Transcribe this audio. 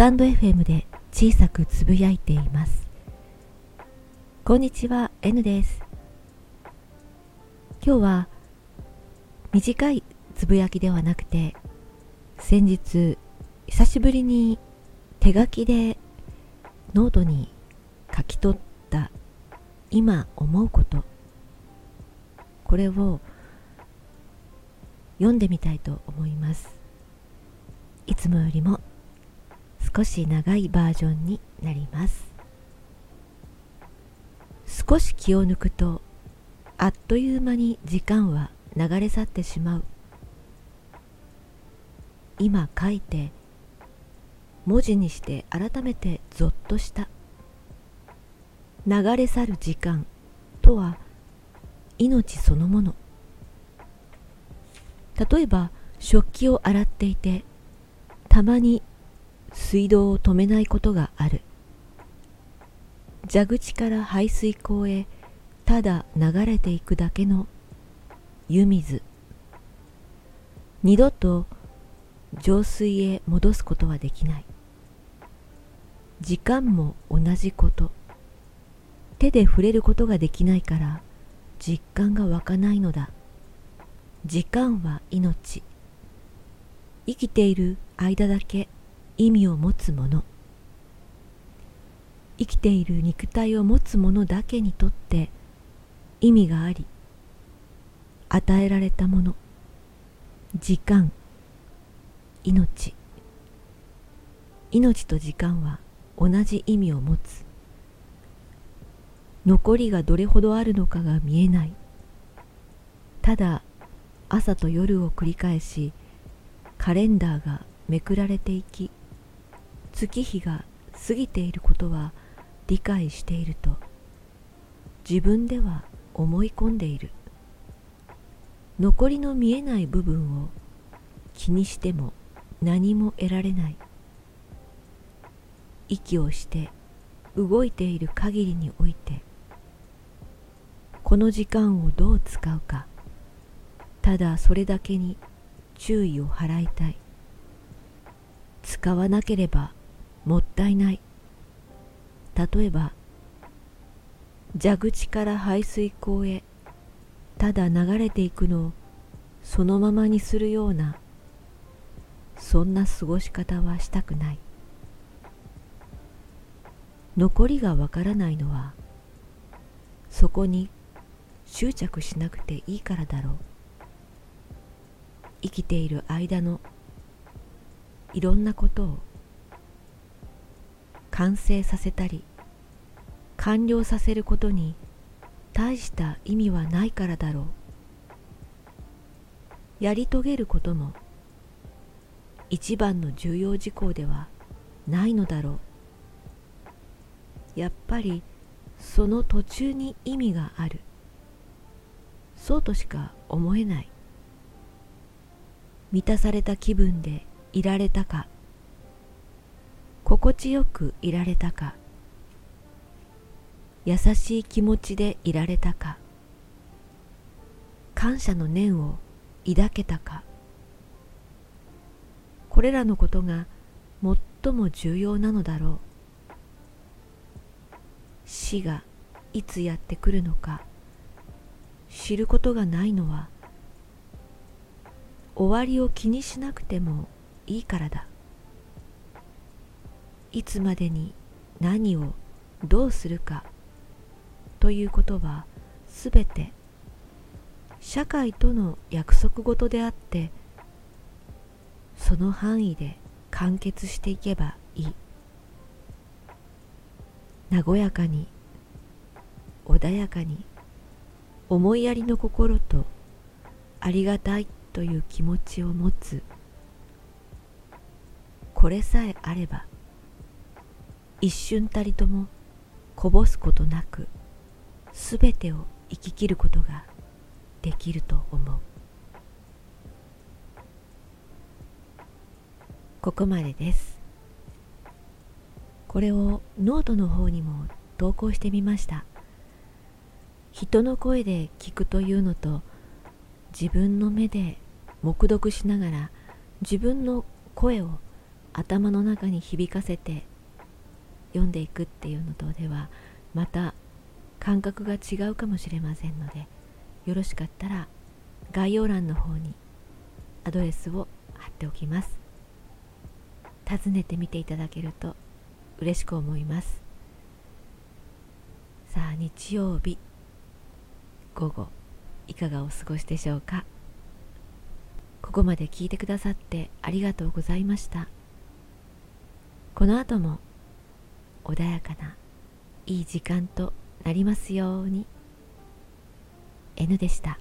タンド FM で小さくつぶやいています。こんにちは N です。今日は短いつぶやきではなくて先日久しぶりに手書きでノートに書き取った今思うこと。これを読んでみたいと思います。いつもよりも少し長いバージョンになります。少し気を抜くとあっという間に時間は流れ去ってしまう。今書いて文字にして改めてゾッとした。流れ去る時間とは命そのもの。例えば食器を洗っていてたまに水道を止めないことがある。蛇口から排水口へただ流れていくだけの湯水。二度と浄水へ戻すことはできない。時間も同じこと。手で触れることができないから実感が湧かないのだ。時間は命。生きている間だけ意味を持つもの。生きている肉体を持つ者だけにとって意味があり与えられたもの。時間命。命と時間は同じ意味を持つ。残りがどれほどあるのかが見えない。ただ朝と夜を繰り返しカレンダーがめくられていき月日が過ぎていることは理解していると自分では思い込んでいる。残りの見えない部分を気にしても何も得られない。息をして動いている限りにおいてこの時間をどう使うかただそれだけに注意を払いたい。使わなければもったいない。例えば蛇口から排水口へただ流れていくのをそのままにするようなそんな過ごし方はしたくない。残りがわからないのはそこに執着しなくていいからだろう。生きている間のいろんなことを完成させたり完了させることに大した意味はないからだろう。やり遂げることも一番の重要事項ではないのだろう。やっぱりその途中に意味がある。そうとしか思えない。満たされた気分でいられたか。心地よくいられたか。優しい気持ちでいられたか。感謝の念を抱けたか。これらのことが最も重要なのだろう。死がいつやってくるのか。知ることがないのは終わりを気にしなくてもいいからだ。いつまでに何をどうするかということはすべて社会との約束事であってその範囲で完結していけばいい。和やかに穏やかに思いやりの心とありがたいという気持ちを持つ。これさえあれば一瞬たりともこぼすことなくすべてを生き切ることができると思う。ここまでです。これをノートの方にも投稿してみました。人の声で聞くというのと自分の目で黙読しながら自分の声を頭の中に響かせて読んでいくっていうのとではまた感覚が違うかもしれませんのでよろしかったら概要欄の方にアドレスを貼っておきます。訪ねてみていただけると嬉しく思います。さあ日曜日午後いかがお過ごしでしょうか？ここまで聞いてくださってありがとうございました。この後も穏やかないい時間となりますように N でした。